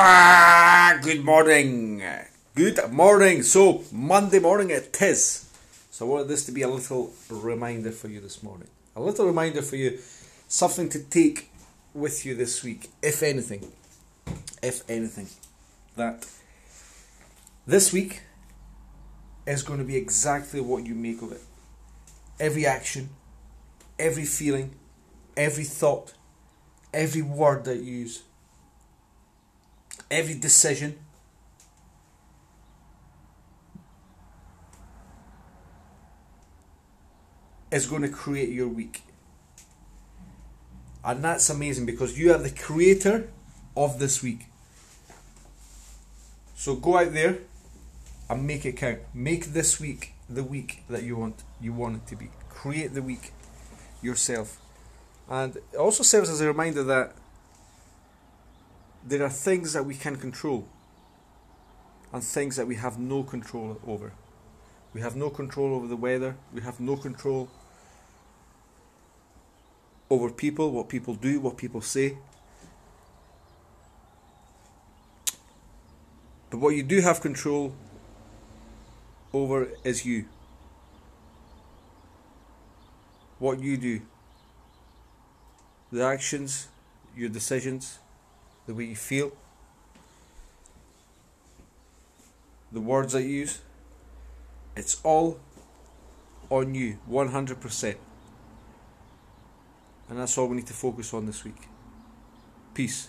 Ah, good morning. Good morning. So, Monday morning it is. So, I wanted this to be a little reminder for you this morning. A little reminder for you, something to take with you this week, if anything. If anything. That this week is going to be exactly what you make of it. Every action, every feeling, every thought, every word that you use, every decision. Is going to create your week. And that's amazing because you are the creator of this week. So go out there and make it count. Make this week the week that you want you want it to be. Create the week yourself. And it also serves as a reminder that there are things that we can control and things that we have no control over. We have no control over the weather, we have no control over people, what people do, what people say. But what you do have control over is you. What you do. The actions, your decisions, the way you feel, the words I use. It's all on you, 100%. And that's all we need to focus on this week. Peace.